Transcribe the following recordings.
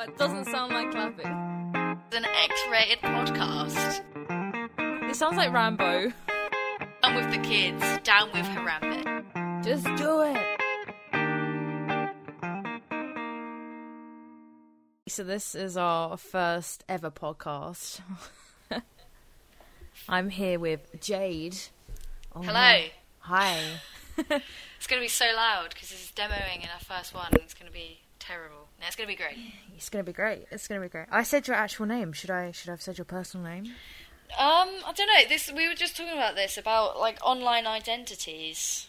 That doesn't sound like clapping. It's an X-rated podcast. It sounds like Rambo. I'm with the kids. Down with Harambe. Just do it. So this is our first ever podcast. I'm here with Jade. Oh, Hello. Hi. It's going to be so loud because this is demoing in our first one. and It's going to be terrible. No, it's going to be great. It's gonna be great. It's gonna be great. I said your actual name. Should I? Should I have said your personal name? Um, I don't know. This we were just talking about this about like online identities,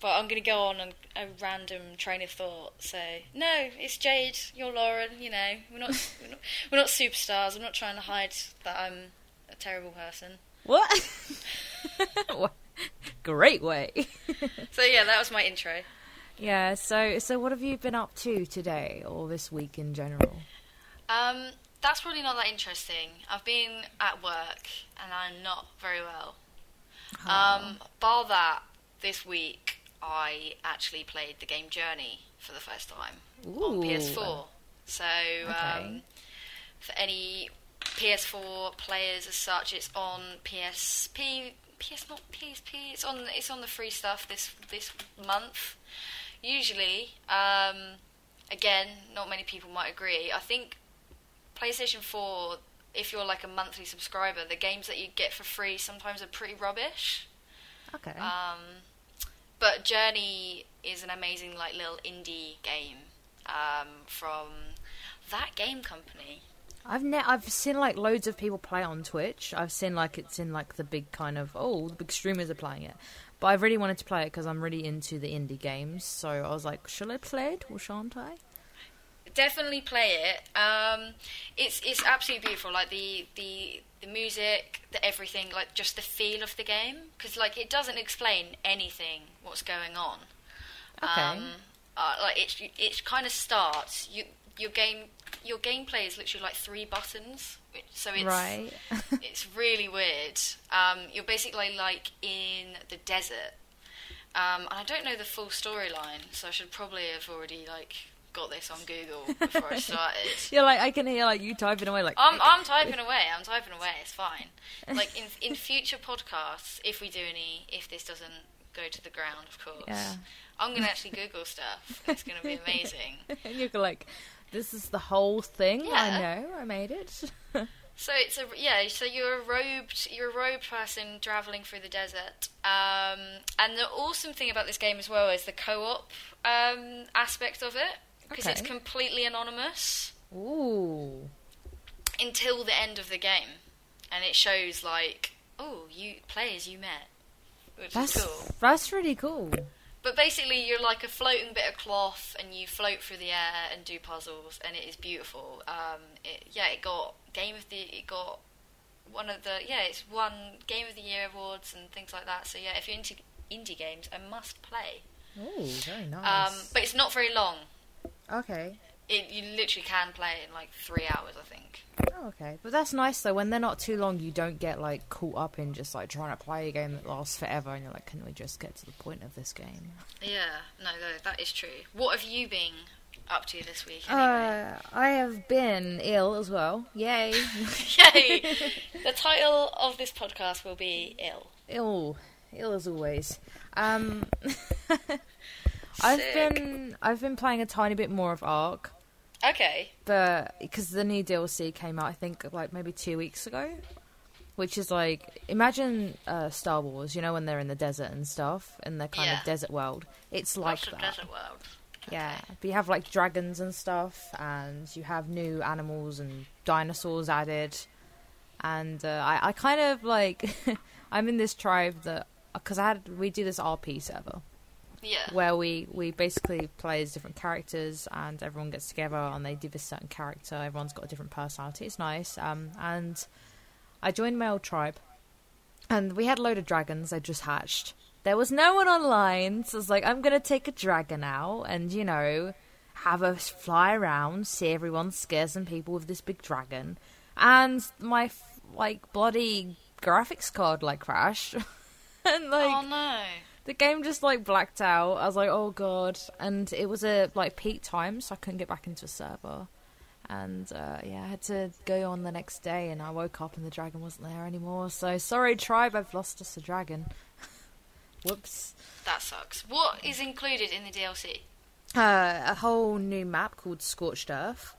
but I'm going to go on an, a random train of thought. So no, it's Jade. You're Lauren. You know, we're not we're not, we're not superstars. I'm not trying to hide that I'm a terrible person. What? What? Great way. So yeah, that was my intro. Yeah. So, so what have you been up to today or this week in general? Um, that's probably not that interesting. I've been at work and I'm not very well. Um, bar that, this week I actually played the game Journey for the first time on PS4. So, Okay. um, for any PS4 players as such, it's on PSP. PS not PSP. It's on. It's on the free stuff this this month. Usually, um, again, not many people might agree. I think PlayStation 4, if you're like a monthly subscriber, the games that you get for free sometimes are pretty rubbish. Okay. Um, but Journey is an amazing like little indie game um, from that game company. I've ne- I've seen like loads of people play on Twitch. I've seen like it's in like the big kind of oh the big streamers are playing it. But I really wanted to play it because I'm really into the indie games. So I was like, shall I play it or shan't I? Definitely play it. Um, it's it's absolutely beautiful. Like the the the music, the everything, like just the feel of the game. Because like it doesn't explain anything what's going on. Okay. Um, uh, like it it kind of starts. You your game your gameplay is literally like three buttons. So it's right. it's really weird. Um, you're basically like in the desert, um, and I don't know the full storyline, so I should probably have already like got this on Google before I started. You're like I can hear like you typing away like I'm I'm typing away. I'm typing away. It's fine. Like in in future podcasts, if we do any, if this doesn't go to the ground, of course, Yeah. I'm gonna actually Google stuff. It's gonna be amazing. and you're like, this is the whole thing. I know. I made it. So it's a yeah. So you're a robed you're a robed person traveling through the desert. Um, and the awesome thing about this game as well is the co-op um, aspect of it because it's completely anonymous Ooh. until the end of the game, and it shows like oh you players you met, which That's is cool. that's really cool. But basically, you're like a floating bit of cloth, and you float through the air and do puzzles, and it is beautiful. Um, it, yeah, it got game of the, it got one of the, yeah, it's won game of the year awards and things like that. So yeah, if you're into indie games, a must play. Ooh, very Um, nice. but it's not very long. okay. It you literally can play it in like three hours, I think. Oh, okay. But that's nice though. When they're not too long, you don't get like caught up in just like trying to play a game that lasts forever, and you're like, can we just get to the point of this game? Yeah, no, no, that is true. What have you been up to this week? Anyway? Uh, I have been ill as well. Yay. Yay! the title of this podcast will be ill. ill, ill as always. Um, I've been I've been playing a tiny bit more of Ark, Okay. but because the new DLC came out, I think like maybe two weeks ago, which is like imagine uh, Star Wars, you know, when they're in the desert and stuff, in the kind Yeah. of desert world. It's like Lots that. desert world. Yeah, but you have like dragons and stuff, and you have new animals and dinosaurs added. And uh, I, I kind of like, I'm in this tribe that because I had we do this RP server Yeah. where we we basically play as different characters, and everyone gets together and they do this certain character. Everyone's got a different personality. It's nice. Um, and I joined my old tribe, and we had a load of dragons. I just hatched. There was no one online, so I was like, I'm gonna take a dragon out, and you know, have us fly around, see everyone, scare some people with this big dragon, and my like bloody graphics card like crashed, and like oh no. The game just like blacked out. I was like, oh god, and it was a like peak time, so I couldn't get back into a server. And uh, yeah, I had to go on the next day, and I woke up and the dragon wasn't there anymore. So sorry, tribe, I've lost us a dragon. Whoops. That sucks. What is included in the DLC? Uh, a whole new map called Scorched Earth,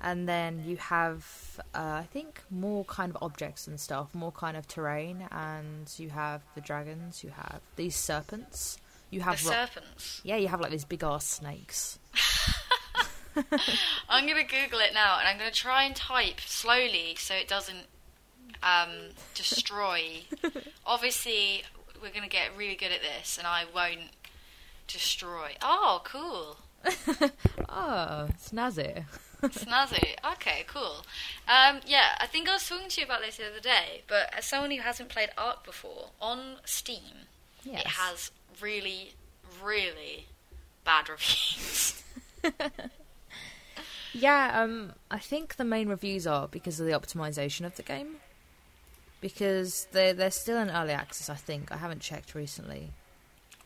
and then you have, uh, I think, more kind of objects and stuff, more kind of terrain, and you have the dragons. You have these serpents. You have The ro- serpents. yeah, you have like these big ass snakes. I'm gonna Google it now, and I'm gonna try and type slowly so it doesn't um, destroy. Obviously, we're gonna get really good at this, and I won't destroy. Oh, cool. Oh, snazzy. Snazzy. Okay, cool. Um, yeah, I think I was talking to you about this the other day, but as someone who hasn't played Ark before, on Steam, Yes. it has really, really bad reviews. Yeah, um, I think the main reviews are because of the optimization of the game. Because they're they're still in early access, I think. I haven't checked recently,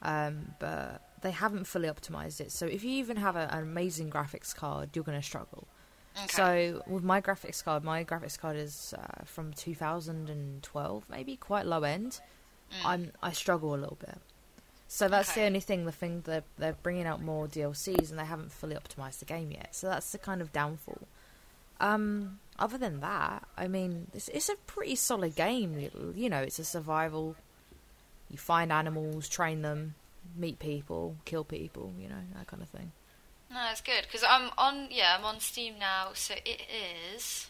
um, but they haven't fully optimized it. So if you even have a, an amazing graphics card, you're going to struggle. Okay. So with my graphics card, my graphics card is uh, from 2012, maybe quite low end. Mm. I'm I struggle a little bit. So that's the only thing. The thing that they're bringing out more DLCs and they haven't fully optimized the game yet. So that's the kind of downfall. Um, other than that, I mean, it's, it's a pretty solid game. You know, it's a survival. You find animals, train them, meet people, kill people. You know that kind of thing. No, it's good because I'm on. Yeah, I'm on Steam now. So it is.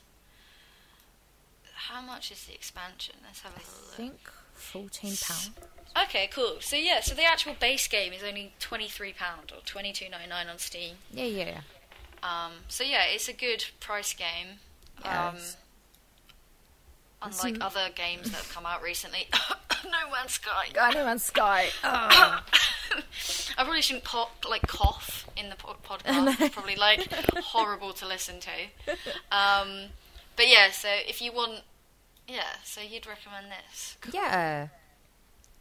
How much is the expansion? Let's have a I look. think fourteen pound. Okay, cool. So yeah, so the actual base game is only twenty three pound or twenty two ninety nine on Steam. Yeah, yeah, yeah. Um, so yeah, it's a good price game. Um, Yes. unlike Some- other games that have come out recently. no Man's Sky. No Man's Sky. Oh. I probably shouldn't pop, like cough in the po- podcast. It's probably like horrible to listen to. Um, but yeah, so if you want, yeah, so you'd recommend this. Yeah.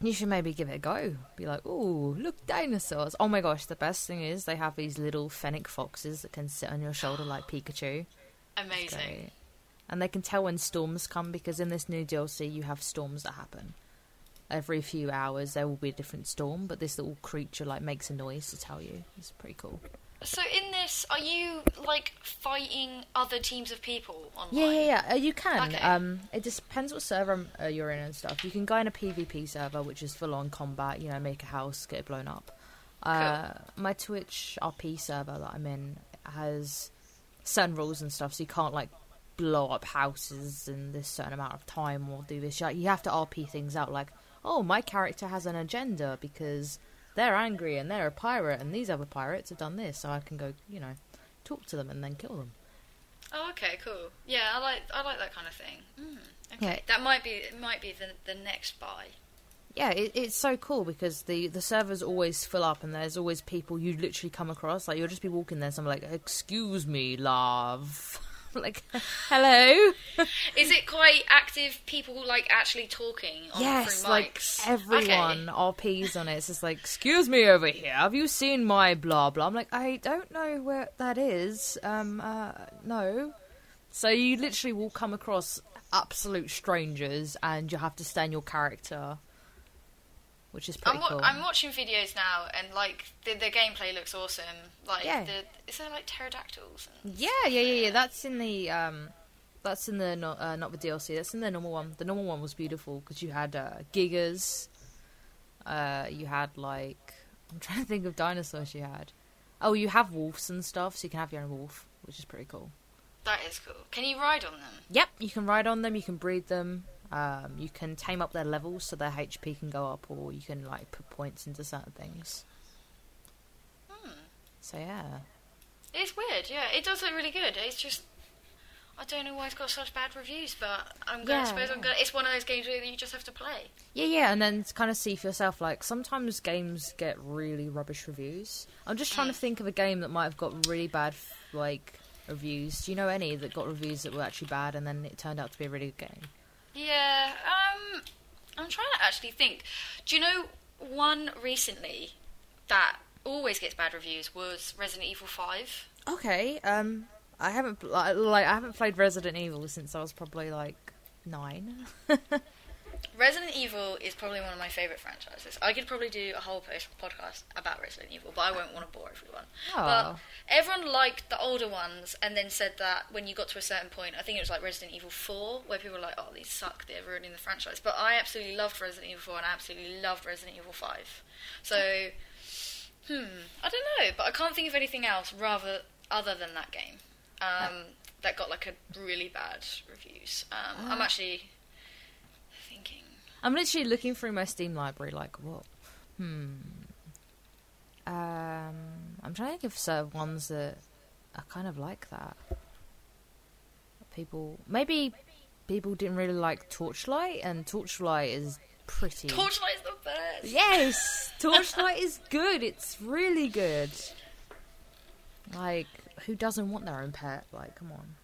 You should maybe give it a go. Be like, ooh, look, dinosaurs. Oh my gosh, the best thing is they have these little fennec foxes that can sit on your shoulder like Pikachu. Amazing. And they can tell when storms come because in this new DLC you have storms that happen. Every few hours there will be a different storm, but this little creature like makes a noise to tell you. It's pretty cool. So in this, are you like fighting other teams of people online? Yeah, yeah, yeah. Uh, you can. Okay. Um, it just depends what server uh, you're in and stuff. You can go in a PvP server, which is full on combat. You know, make a house, get it blown up. Uh, My Twitch RP server that I'm in has certain rules and stuff, so you can't like blow up houses in this certain amount of time or do this. You have to RP things out. Like, oh, my character has an agenda because they're angry and they're a pirate, and these other pirates have done this, so I can go, you know, talk to them and then kill them. Oh, okay, cool. Yeah, I like I like that kind of thing. Mm, okay, Yeah. that might be it might be the the next buy. Yeah, it, it's so cool because the the servers always fill up, and there's always people you literally come across. Like you'll just be walking there, and someone like, "Excuse me, love." like, hello. Is it quite active? People like actually talking on yes, like everyone RPs on it. It's just like, "Excuse me, over here. Have you seen my blah blah?" I'm like, I don't know where that is. Um, uh, no. So you literally will come across absolute strangers, and you have to stay in your character, which is pretty I'm, wa- cool. I'm watching videos now, and like the, the gameplay looks awesome. Like, Yeah. the, is there like pterodactyls? And Yeah, yeah, yeah, yeah. That's in the um, that's in the not uh, not the DLC. That's in the normal one. The normal one was beautiful because you had uh, gigas. Uh, you had like I'm trying to think of dinosaurs you had. Oh, you have wolves and stuff, so you can have your own wolf, which is pretty cool. That is cool. Can you ride on them? Yep, you can ride on them. You can breed them. Um, you can tame up their levels so their HP can go up, or you can like put points into certain things. Hmm. So yeah. It's weird. Yeah, it does look really good. It's just. I don't know why it's got such bad reviews, but I'm gonna Yeah, suppose I'm gonna. It's one of those games where you just have to play. Yeah, yeah, and then kind of see for yourself. Like sometimes games get really rubbish reviews. I'm just trying to Mm. think of a game that might have got really bad like reviews. Do you know any that got reviews that were actually bad and then it turned out to be a really good game? Yeah, um, I'm trying to actually think. Do you know one recently that always gets bad reviews was Resident Evil 5? Okay, um, I haven't like I haven't played Resident Evil since I was probably like nine. Resident Evil is probably one of my favorite franchises. I could probably do a whole post- podcast about Resident Evil, but I won't want to bore everyone. But Oh, everyone liked the older ones, and then said that when you got to a certain point, I think it was like Resident Evil 4, where people were like, "Oh, these suck. They're ruining the franchise." But I absolutely loved Resident Evil 4, and I absolutely loved Resident Evil 5. So, hmm, I don't know, but I can't think of anything else rather other than that game um, that got like a really bad reviews. Um, I'm Ah. actually. I'm literally looking through my Steam library, like what? Hmm. Um, I'm trying to think of certain ones that are kind of like that. People, maybe people didn't really like Torchlight, and Torchlight is pretty. Torchlight's the best. Yes, Torchlight is good. It's really good. Like, who doesn't want their own pet? Like, come on.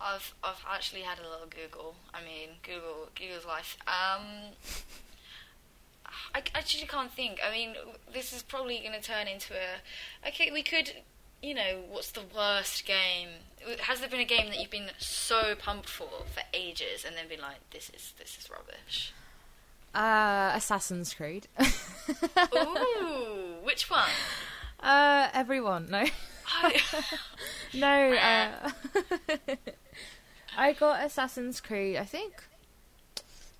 I've I've actually had a little Google. I mean, Google Google's life. Um, I I actually can't think. I mean, this is probably going to turn into a. Okay, we could. You know, what's the worst game? Has there been a game that you've been so pumped for for ages, and then been like, "This is this is rubbish"? Uh, Assassin's Creed. Ooh, which one? uh, everyone, no. Oh, No, uh, I got Assassin's Creed. I think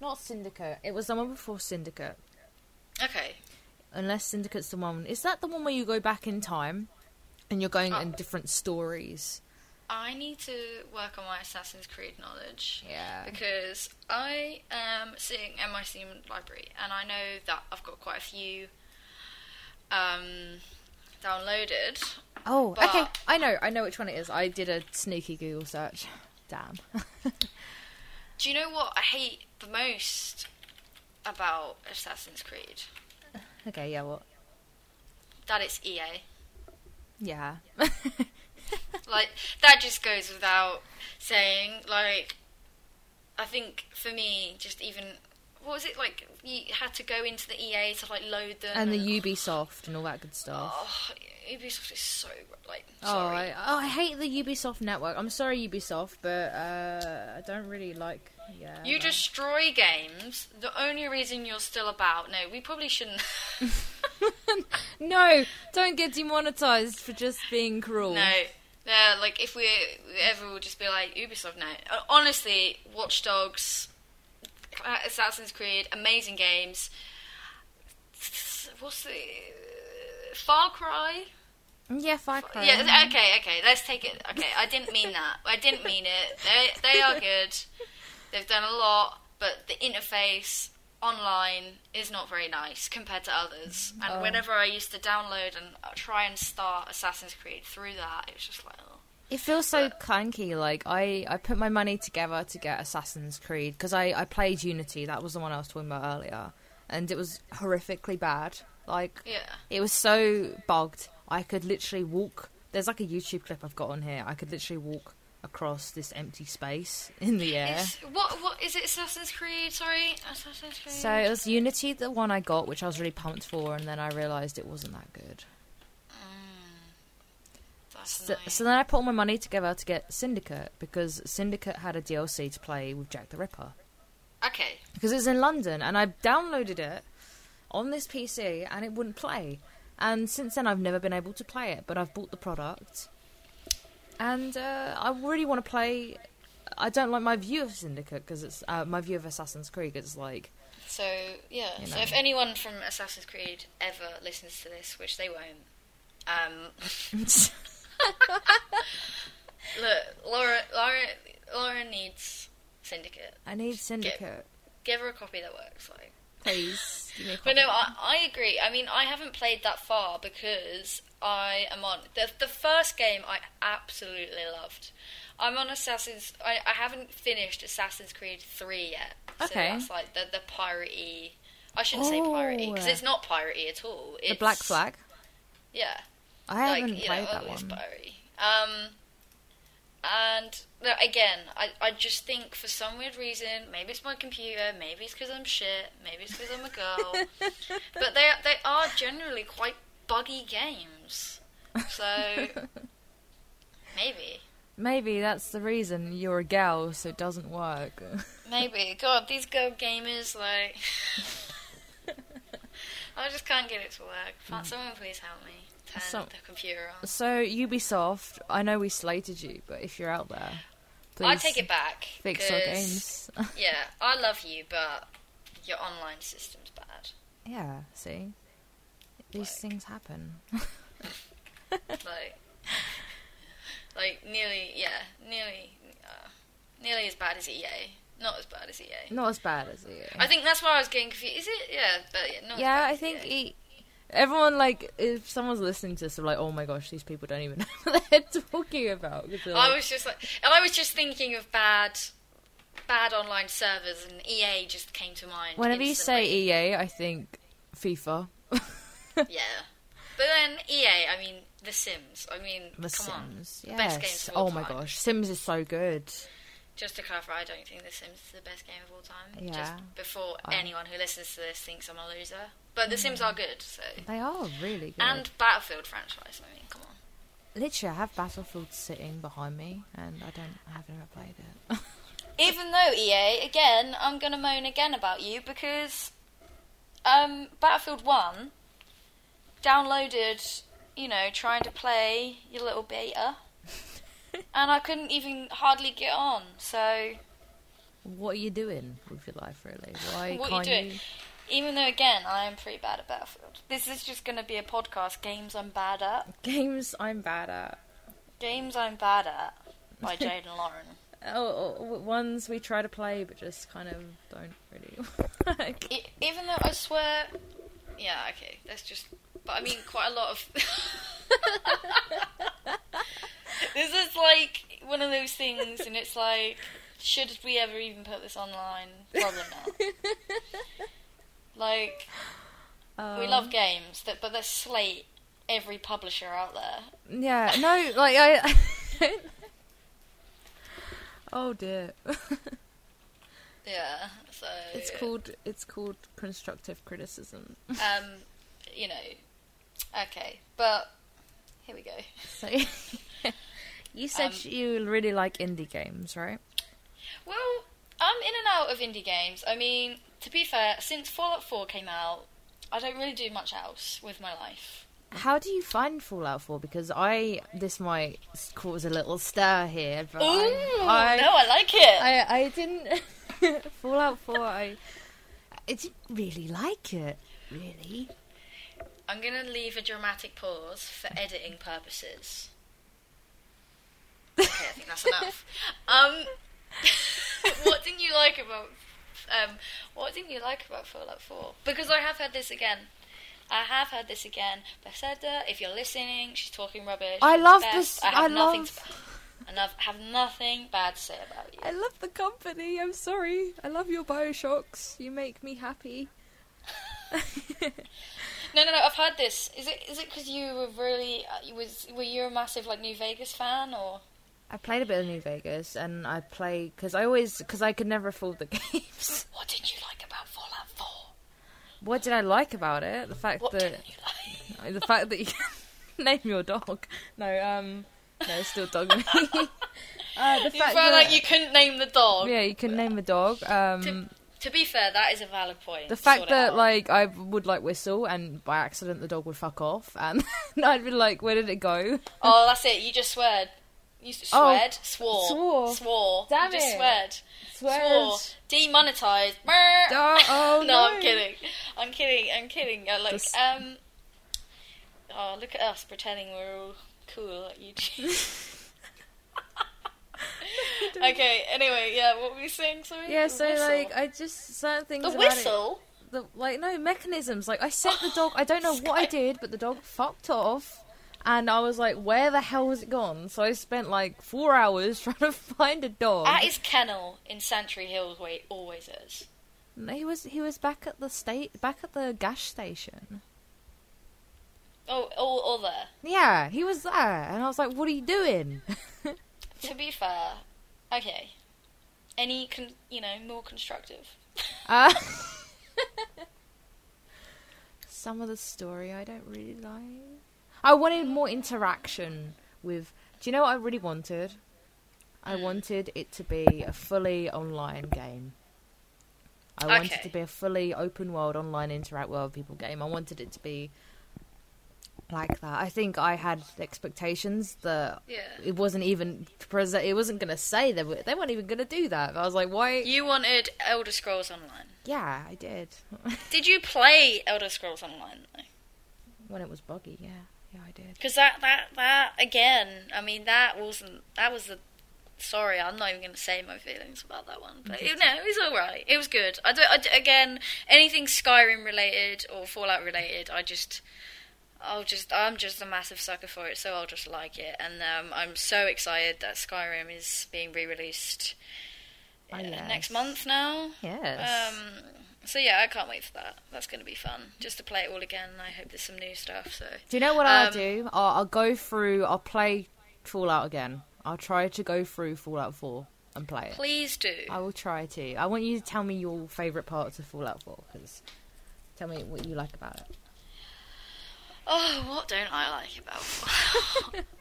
not Syndicate. It was the one before Syndicate. okay. Unless Syndicate's the one. Is that the one where you go back in time and you're going Oh. in different stories? I need to work on my Assassin's Creed knowledge. Yeah. because I am sitting in my Steam library and I know that I've got quite a few um, downloaded. Oh, okay. I know. I know which one it is. I did a sneaky Google search. Damn. Do you know what I hate the most about Assassin's Creed? okay. Yeah. What? That it's EA. Yeah. Like that just goes without saying. Like I think for me, just even what was it like? You had to go into the EA to like load them and the Ubisoft and all that good stuff. Oh, Ubisoft is so like. Oh, I, oh, I hate the Ubisoft network. I'm sorry, Ubisoft, but uh, I don't really like. Yeah. You destroy games. The only reason you're still about. No, we probably shouldn't. no, don't get demonetized for just being cruel. no. Yeah, like if we ever would just be like Ubisoft. No, Uh, honestly, Watch Dogs, uh, Assassin's Creed, amazing games. What's the Far Cry? Yeah, Cry. Yeah, okay, okay. Let's take it. Okay, I didn't mean that. I didn't mean it. They they are good. They've done a lot, but the interface online is not very nice compared to others. And Oh. whenever I used to download and uh, try and start Assassin's Creed through that, it was just like, oh. It feels so clunky. Like I, I put my money together to get Assassin's Creed because I, I played Unity. That was the one I was talking about earlier, and it was horrifically bad. Like yeah. it was so bugged. I could literally walk. There's like a YouTube clip I've got on here. I could literally walk across this empty space in the air. It's, what what is it? Assassin's Creed? Sorry, Assassin's Creed. So it was Unity, the one I got, which I was really pumped for, and then I realised it wasn't that good. Mm. So, so then I put all my money together to get Syndicate because Syndicate had a DLC to play with Jack the Ripper okay. because it's in London, and I downloaded it on this PC and it wouldn't play. And since then, I've never been able to play it, but I've bought the product, and uh, I really want to play. I don't like my view of Syndicate because it's uh, my view of Assassin's Creed. It's like So yeah, You so if anyone from Assassin's Creed ever listens to this, which they won't, um, look, Laura, Laura, Laura needs Syndicate. I need Syndicate, Give her a copy that works. Like, please. Give me a but no. I, I agree. I mean, I haven't played that far because I am on the the first game. I absolutely loved. I'm on Assassin's. I, I haven't finished Assassin's Creed three yet. So Okay. that's like the the piratey. I shouldn't say piratey because Oh. it's not piratey at all. It's, the Black Flag. Yeah, I haven't you played know, that it's one. piratey. Um, and again, I I just think for some weird reason, maybe it's my computer, maybe it's because I'm shit, maybe it's because I'm a girl, but they they are generally quite buggy games. So Maybe. Maybe that's the reason you're a gal, so it doesn't work. Maybe. God, these girl gamers, like. I just can't get it to work. Mm. Someone please help me turn So- the computer on? so Ubisoft, I know we slated you, but if you're out there, please I take it back. fix our games. Yeah, I love you, but your online system's bad. yeah, see, these Like- things happen. like, like nearly, yeah, nearly, uh, nearly as bad as EA. Not as bad as EA. Not as bad as EA. I think that's why I was getting confused. Is it? Yeah, but yeah, not as yeah, I as think EA. Everyone like if someone's listening to this, they're like, oh my gosh, these people don't even know what they're talking about." they're I was just like, I was just thinking of bad, bad online servers, and EA just came to mind. Whenever you say. EA, I think FIFA. yeah, but then EA, I mean The Sims. I mean, The come on. Sims. The Yes. best games oh my time. gosh, Sims is so good. Just to clarify, I don't think The Sims is the best game of all time. Yeah. Just before Oh. anyone who listens to this thinks I'm a loser. But The Sims are good, so. They are really good. And Battlefield franchise, I mean, come on. literally, I have Battlefield sitting behind me, and I don't, I haven't ever played it. Even though EA, again, I'm gonna moan again about you because um, Battlefield One downloaded, you know, trying to play your little beta, and I couldn't even hardly get on. So what are you doing with your life, really? Why What are you doing? even though again I am pretty bad at Battlefield, this is just gonna be a podcast. Games I'm bad at. Games I'm bad at. Games I'm bad at by Jade and Lauren. Oh, oh, ones we try to play, but just kind of don't really. work. E- even though I swear, yeah, okay, that's just. But I mean, quite a lot of. this is like one of those things, and it's like, should we ever even put this online? Probably not. like, we Um, love games, that, but there's slate every publisher out there. Yeah, no, like I. oh dear. Yeah, so it's called it's called constructive criticism. Um, you know, okay, but here we go. So you said Um, you really like indie games, right? Well, I'm in and out of indie games. I mean, to be fair, since Fallout 4 came out, I don't really do much else with my life. How do you find Fallout 4? Because I this might cause a little stir here, but Ooh, I, I, no, I like it. I I didn't Fallout 4. I I didn't really like it. Really, I'm gonna leave a dramatic pause for editing purposes. Okay, I think that's enough. Um, what didn't you like about um, what didn't you like about Fallout 4? Because I have heard this again. I have heard this again. Bethesda, if you're listening, she's talking rubbish. I She's love best. this. I have I nothing. love. To, I love, have nothing bad to say about you. I love the company. I'm sorry. I love your Bioshocks. You make me happy. No, no, no. I've heard this. Is it? Is it because you were really? Uh, was were you a massive like New Vegas fan or? I played a bit of New Vegas, and I play because I always because I could never afford the games. What did you like about Fallout 4? what did I like about it? The fact What that like? the fact that you can name your dog. No, um, no, it's still Dogmeat. uh, the You fact felt that like you couldn't name the dog. yeah, you can name the dog. Um, To, to be fair, that is a valid point. the fact that like I would like whistle and by accident the dog would fuck off, and I'd be like, "Where did it go?" Oh, that's it. You just sweared. You Oh, sweared? Swore. swore. Swore. Damn you just it. sweared. Swore. Demonetized. Oh, oh, no, no. I'm kidding. I'm kidding. I'm kidding. Uh, look, Just- um. Oh, look at us pretending we're all cool at YouTube. okay. Anyway, yeah. What were we saying? Sorry. Yeah, The so whistle. like I just certain things the about it- whistle. the like no mechanisms. Like I set the dog. I don't know what I did, but the dog fucked off, and I was like, "Where the hell has it gone?" So I spent like four hours trying to find a dog. At his kennel in Sanctuary Hills, where he always is. No, he was he was back at the state back at the gas station. Oh, all, all there. Yeah, he was there, and I was like, "What are you doing?" To be fair, okay. Any, con- you know, more constructive. uh, some of the story I don't really like. I wanted more interaction with Do you know what I really wanted? I Mm. wanted it to be a fully online game. I wanted it to be a fully open world, online interact world people game. I wanted it to be like that. I think I had expectations that Yeah. it wasn't even present. It wasn't going to say they were. They weren't even going to do that. I was like, why? You wanted Elder Scrolls Online. Yeah, I did. Did you play Elder Scrolls Online though? when it was buggy, yeah, yeah, I did. Because that, that, that again, I mean, that wasn't. That was the. Sorry, I'm not even going to say my feelings about that one. But it, no, it was all right. It was good. I, do, I again, anything Skyrim related or Fallout related, I just. I'll just, I'm just a massive sucker for it, so I'll just like it. And um, I'm so excited that Skyrim is being re-released Oh, uh, yes. next month now. Yes. Um, so yeah, I can't wait for that. That's going to be fun, just to play it all again. I hope there's some new stuff. So do you know what I'll um, do? I'll, I'll go through. I'll play Fallout again. I'll try to go through Fallout Four and play it. please do. I will try to. I want you to tell me your favourite parts of Fallout 4, because tell me what you like about it. Oh, what don't I like about?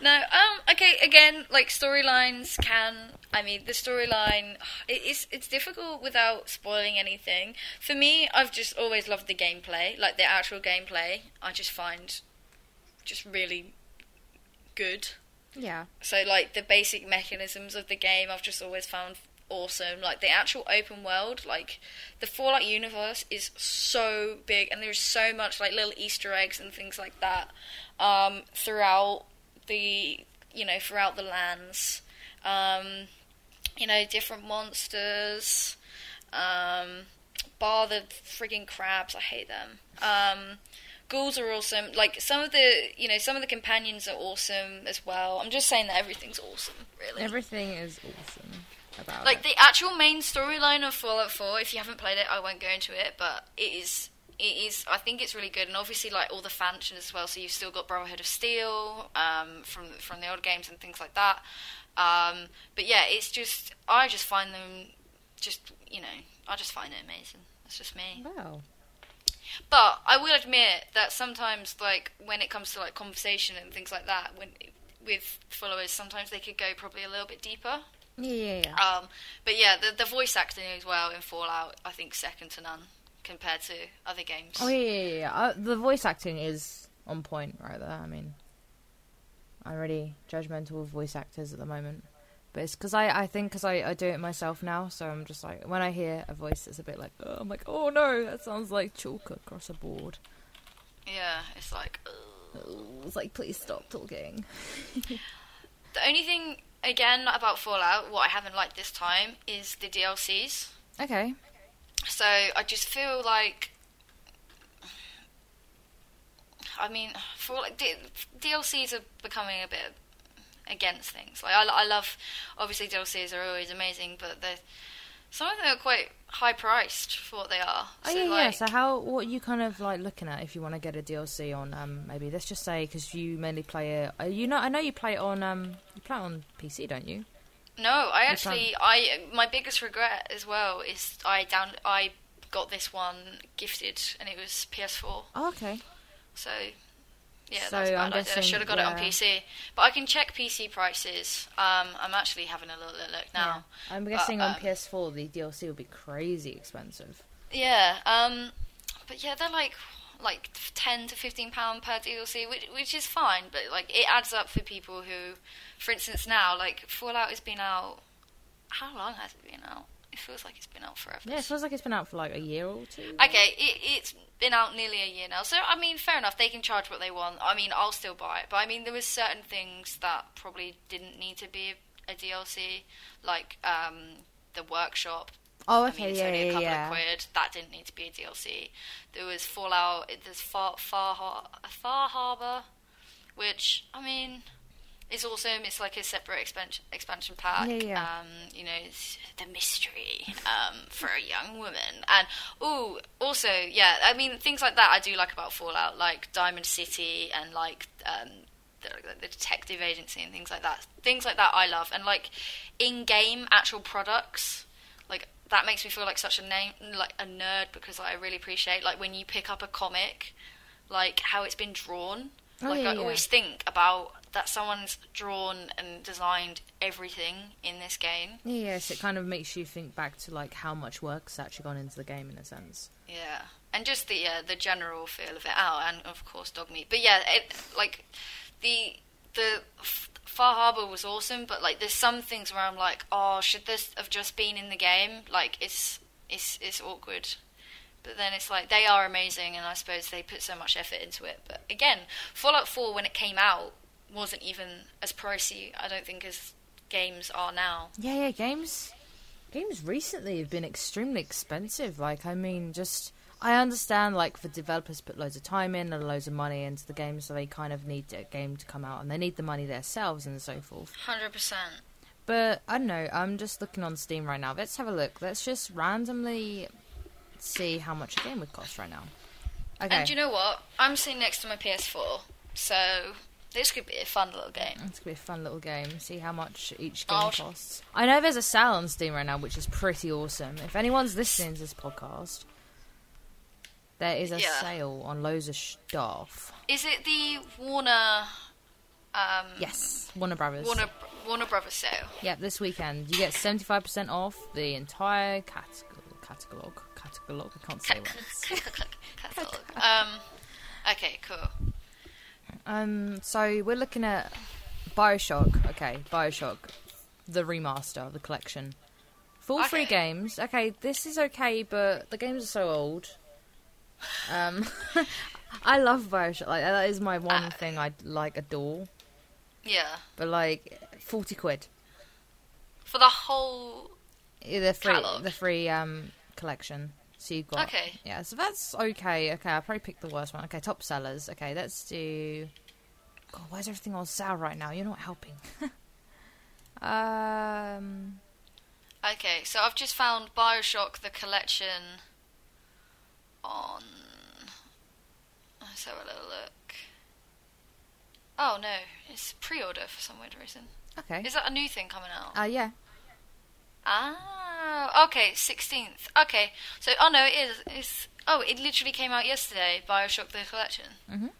no, um, okay. Again, like storylines can. I mean, the storyline it, it's it's difficult without spoiling anything. For me, I've just always loved the gameplay, like the actual gameplay. I just find just really good. Yeah. So like the basic mechanisms of the game, I've just always found awesome. Like the actual open world, like the Fallout universe is so big, and there's so much like little Easter eggs and things like that um, throughout the you know throughout the lands. Um, you know, different monsters. Um, bar the frigging crabs, I hate them. Um, ghouls are awesome. Like some of the, you know, some of the companions are awesome as well. I'm just saying that everything's awesome, really. Everything is awesome about like it. the actual main storyline of Fallout 4. If you haven't played it, I won't go into it, but it is. It is. I think it's really good, and obviously, like all the fanctions as well. So you've still got Brotherhood of Steel um, from from the old games and things like that. Um, but yeah, it's just. I just find them, just you know, I just find it amazing. That's just me. Wow. But I will admit that sometimes, like when it comes to like conversation and things like that, when with followers, sometimes they could go probably a little bit deeper. Yeah, yeah, yeah. Um, but yeah, the the voice acting as well in Fallout, I think second to none compared to other games. Oh, yeah, yeah, yeah. Uh, the voice acting is on point right there. I mean, I'm really judgmental of voice actors at the moment. But it's because I, I think because I, I do it myself now, so I'm just like, when I hear a voice it's a bit like, oh, I'm like, oh no, that sounds like chalk across a board. Yeah, it's like ugh. Oh, It's like, please stop talking. the only thing again about Fallout, what I haven't liked this time is the DLCs. Okay. So I just feel like, I mean, for like D- DLCs are becoming a bit against things. Like I, I love, obviously DLCs are always amazing, but they some of them are quite high priced for what they are. Oh So, yeah, yeah. like, So how what are you kind of like looking at if you want to get a DLC on um maybe let's just say because you mainly play it. Uh, you know, I know you play it on um you play it on PC, don't you? No, I actually, I my biggest regret as well is I down I got this one gifted and it was PS4. Oh, okay. So yeah, So that's a I'm bad idea. I should have got it on. PC, but I can check PC prices. Um, I'm actually having a little look now. Yeah. I'm guessing on um, PS4 the DLC will be crazy expensive. Yeah, um, but yeah, they're like like ten to fifteen pound per DLC, which which is fine, but like it adds up for people who, for instance, now like Fallout has been out. How long has it been out? It feels like it's been out forever. Yeah, it feels like it's been out for like a year or two. Okay, it, it's been out nearly a year now, so I mean, fair enough. They can charge what they want. I mean, I'll still buy it, but I mean, there was certain things that probably didn't need to be a, a DLC, like um, the workshop. Oh, I mean, it's yeah, only a couple yeah. of quid. That didn't need to be a DLC. There was Fallout. There's Far Far Har- Far Harbor, which I mean is awesome. It's like a separate expansion expansion pack. Yeah, yeah. Um, you know, it's the mystery um, for a young woman, and oh, also yeah. I mean, things like that I do like about Fallout, like Diamond City and like. Um, the, the detective agency and things like that. Things like that I love, and like in-game actual products like that makes me feel like such a name like a nerd because I really appreciate like when you pick up a comic like how it's been drawn Oh, like yeah, I yeah. always think about that someone's drawn and designed everything in this game. Yes, it kind of makes you think back to like how much work's actually gone into the game in a sense. Yeah, and just the uh, the general feel of it out, and of course Dogmeat. But yeah, it like the the F- Far Harbor was awesome, but like there's some things where I'm like, oh, should this have just been in the game? Like it's it's it's awkward. But then it's like they are amazing, and I suppose they put so much effort into it. But again, Fallout 4 when it came out wasn't even as pricey, I don't think, as games are now. Yeah, yeah, games games recently have been extremely expensive. Like, I mean, just I understand like for developers put loads of time in and loads of money into the game, so they kind of need a game to come out and they need the money themselves and so forth. Hundred percent. But I don't know. I'm just looking on Steam right now. Let's have a look. Let's just randomly see how much a game would cost right now. Okay. And you know what? I'm sitting next to my PS4, so this could be a fun little game. It's gonna be a fun little game. See how much each game Oh, costs. I know there's a sale on Steam right now, which is pretty awesome. If anyone's listening to this podcast, there is a Yeah. sale on loads of stuff. Is it the Warner? Um, Yes, Warner Brothers. Warner Warner Brothers sale. Yep, this weekend you get 75% off the entire catalog. Catalog. Catalog. I can't say words. Catalog. um, okay, cool. Um, so we're looking at Bioshock. Okay, Bioshock, the remaster the collection. Full Okay. games. Okay, this is okay, but the games are so old. Um, I love Bioshock. Like that is my one Uh, thing I like adore. Yeah, But like forty quid. for the whole. Yeah, The free, Catalog. the free um collection. So you've got Okay. yeah. So that's okay. Okay, I probably picked the worst one. Okay, top sellers. Okay, let's do. God, why is everything on sale right now? You're not helping. um. Okay, so I've just found Bioshock the collection on. Let's have a little look. Oh no, it's pre-order for some weird reason. Okay. Is that a new thing coming out? Uh, yeah. Ah, okay, 16th. Okay, so, oh no, it is. It's, oh, it literally came out yesterday, Bioshock the Collection. Mhm.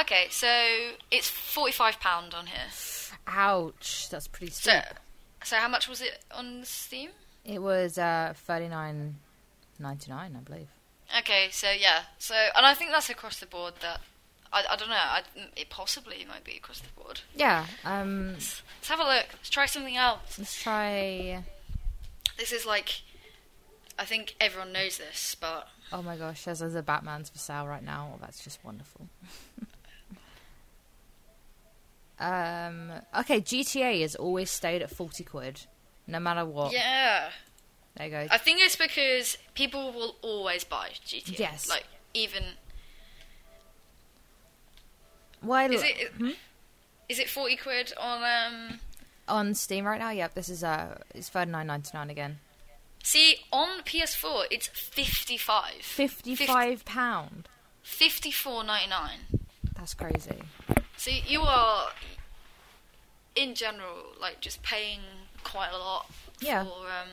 Okay, so it's £45 on here. Ouch. That's pretty steep. So, so how much was it on Steam? It was uh thirty nine ninety nine, I believe. Okay, so yeah, so, and I think that's across the board that, I, I don't know, I, it possibly might be across the board. Yeah. Um. Let's have a look, let's try something else. Let's try. This is like, I think everyone knows this, but Oh my gosh, there's, there's a Batman's for sale right now. Oh, that's just wonderful. um. Okay, GTA has always stayed at forty quid, no matter what. yeah. There you go. I think it's because people will always buy GTA. Yes. Like even Why? is lo- it Hmm? is it forty quid on um on Steam right now? Yep. This is uh, it's thirty nine ninety nine again. see on PS4 it's fifty five. Fifty five pound. Fifty four ninety nine. That's crazy. So you are in general like just paying quite a lot Yeah. for um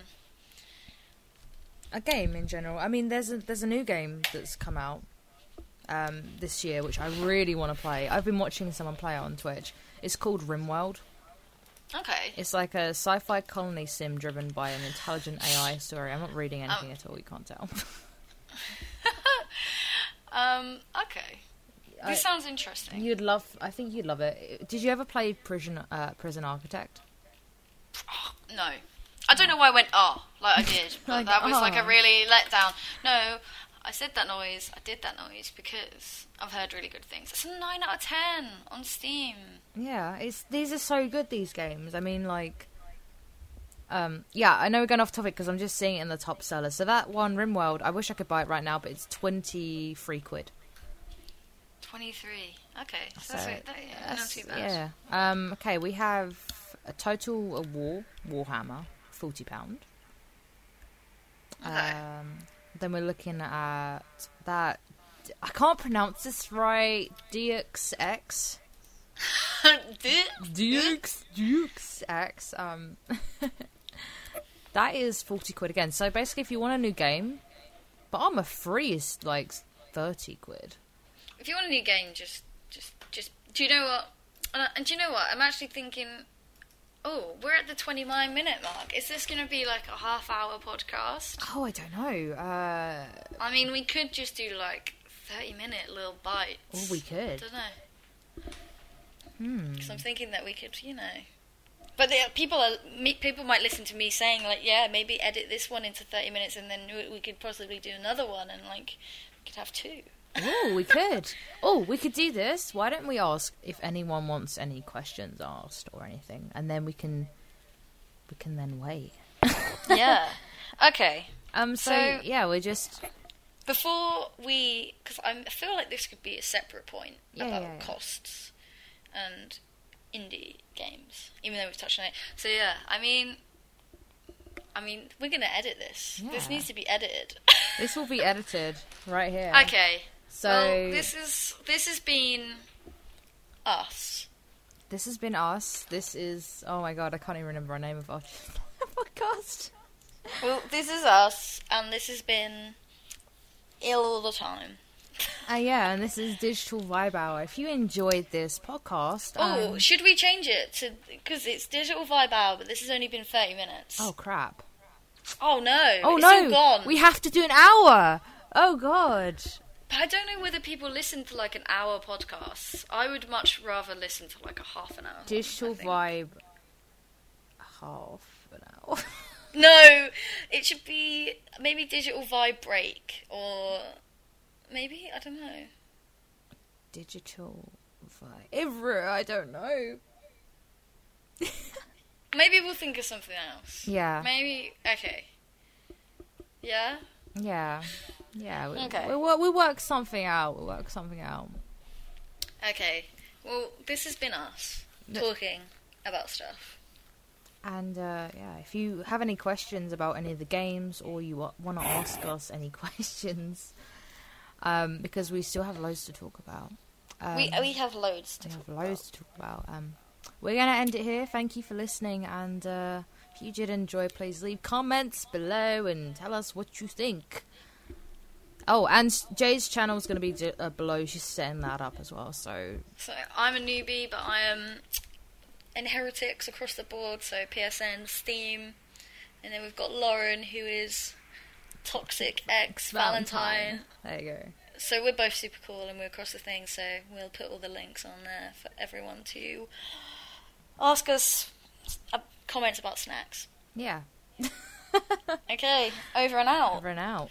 a game in general. I mean, there's a there's a new game that's come out um, this year which I really want to play. I've been watching someone play it on Twitch. It's called RimWorld. Okay. It's like a sci-fi colony sim driven by an intelligent AI story. I'm not reading anything at all. You can't tell. Um okay. I- This sounds interesting. you'd love. I think you'd love it. Did you ever play Prison uh, Prison Architect? No. I don't know why I went ah like I did, but Like, that was like a "Ah." really letdown. No, I said that noise. I did that noise because I've heard really good things. It's a nine out of ten on Steam. Yeah, it's these are so good. These games. I mean, like, um, yeah. I know we're going off topic because I'm just seeing it in the top seller. So that one, RimWorld, I wish I could buy it right now, but it's twenty three quid. Twenty three. Okay, so that's, it. That, yeah, not that's- too bad. yeah. Um. Okay, we have a total a war Warhammer, forty pound. Okay. Um. Then we're looking at that. I can't pronounce this right. DXX. Dukes, Dukes X. Um, that is forty quid again. So basically, if you want a new game, but Arma 3 is like thirty quid. if you want a new game, just, just, just. Do you know what? And, and do you know what? I'm actually thinking. Oh, we're at the 29 minute mark. Is this going to be like a half hour podcast? Oh, I don't know. Uh, I mean, we could just do like 30 minute little bites. oh, we I could. don't know. Hmm. Because I'm thinking that we could, you know. But the, people are me, people might listen to me saying like, yeah, maybe edit this one into 30 minutes, and then we, we could possibly do another one, and like, we could have two. Oh, we could. Oh, we could do this. Why don't we ask if anyone wants any questions asked or anything, and then we can we can then wait. yeah. Okay. Um. So, So- yeah, we're just Before we, because I feel like this could be a separate point Yeah, about yeah, yeah. costs and indie games, even though we've touched on it. So yeah, I mean, I mean, we're gonna edit this. This needs to be edited. this will be edited right here. okay. So well, this is this has been us. this has been us. This is oh my god, I can't even remember our name of our podcast. Well, this is us, and this has been ill all the time. Uh, yeah, and this is Digital Vibe Hour. If you enjoyed this podcast, Oh, um, should we change it to because it's digital vibe hour, but this has only been thirty minutes. oh crap! Oh no! Oh it's no, gone. we have to do an hour. Oh god. But I don't know whether people listen to like an hour podcast. I would much rather listen to like a half an hour. Digital. Vibe. Half an hour. No, it should be maybe digital vibe break or maybe I don't know. Digital Vibe. Ever, I don't know. Maybe we'll think of something else. Yeah. Maybe okay. Yeah. Yeah. Yeah. We, Okay. We, we, we work something out. We work something out. Okay. Well, this has been us talking about stuff. And uh, yeah, if you have any questions about any of the games or you want to ask us any questions, um, because we still have loads to talk about. Um, we we have loads to we talk have loads to talk about. Um, we're going to end it here. Thank you for listening. And uh, if you did enjoy, please leave comments below and tell us what you think. Oh, and Jay's channel is going to be j- uh, below. She's setting that up as well. So So I'm a newbie, but I am in heretics across the board. So PSN, Steam, and then we've got Lauren, who is toxic X Valentine. There you go. So we're both super cool, and we're across the thing. So we'll put all the links on there for everyone to ask us uh, comments about snacks. Yeah. Okay, over and out. Over and out.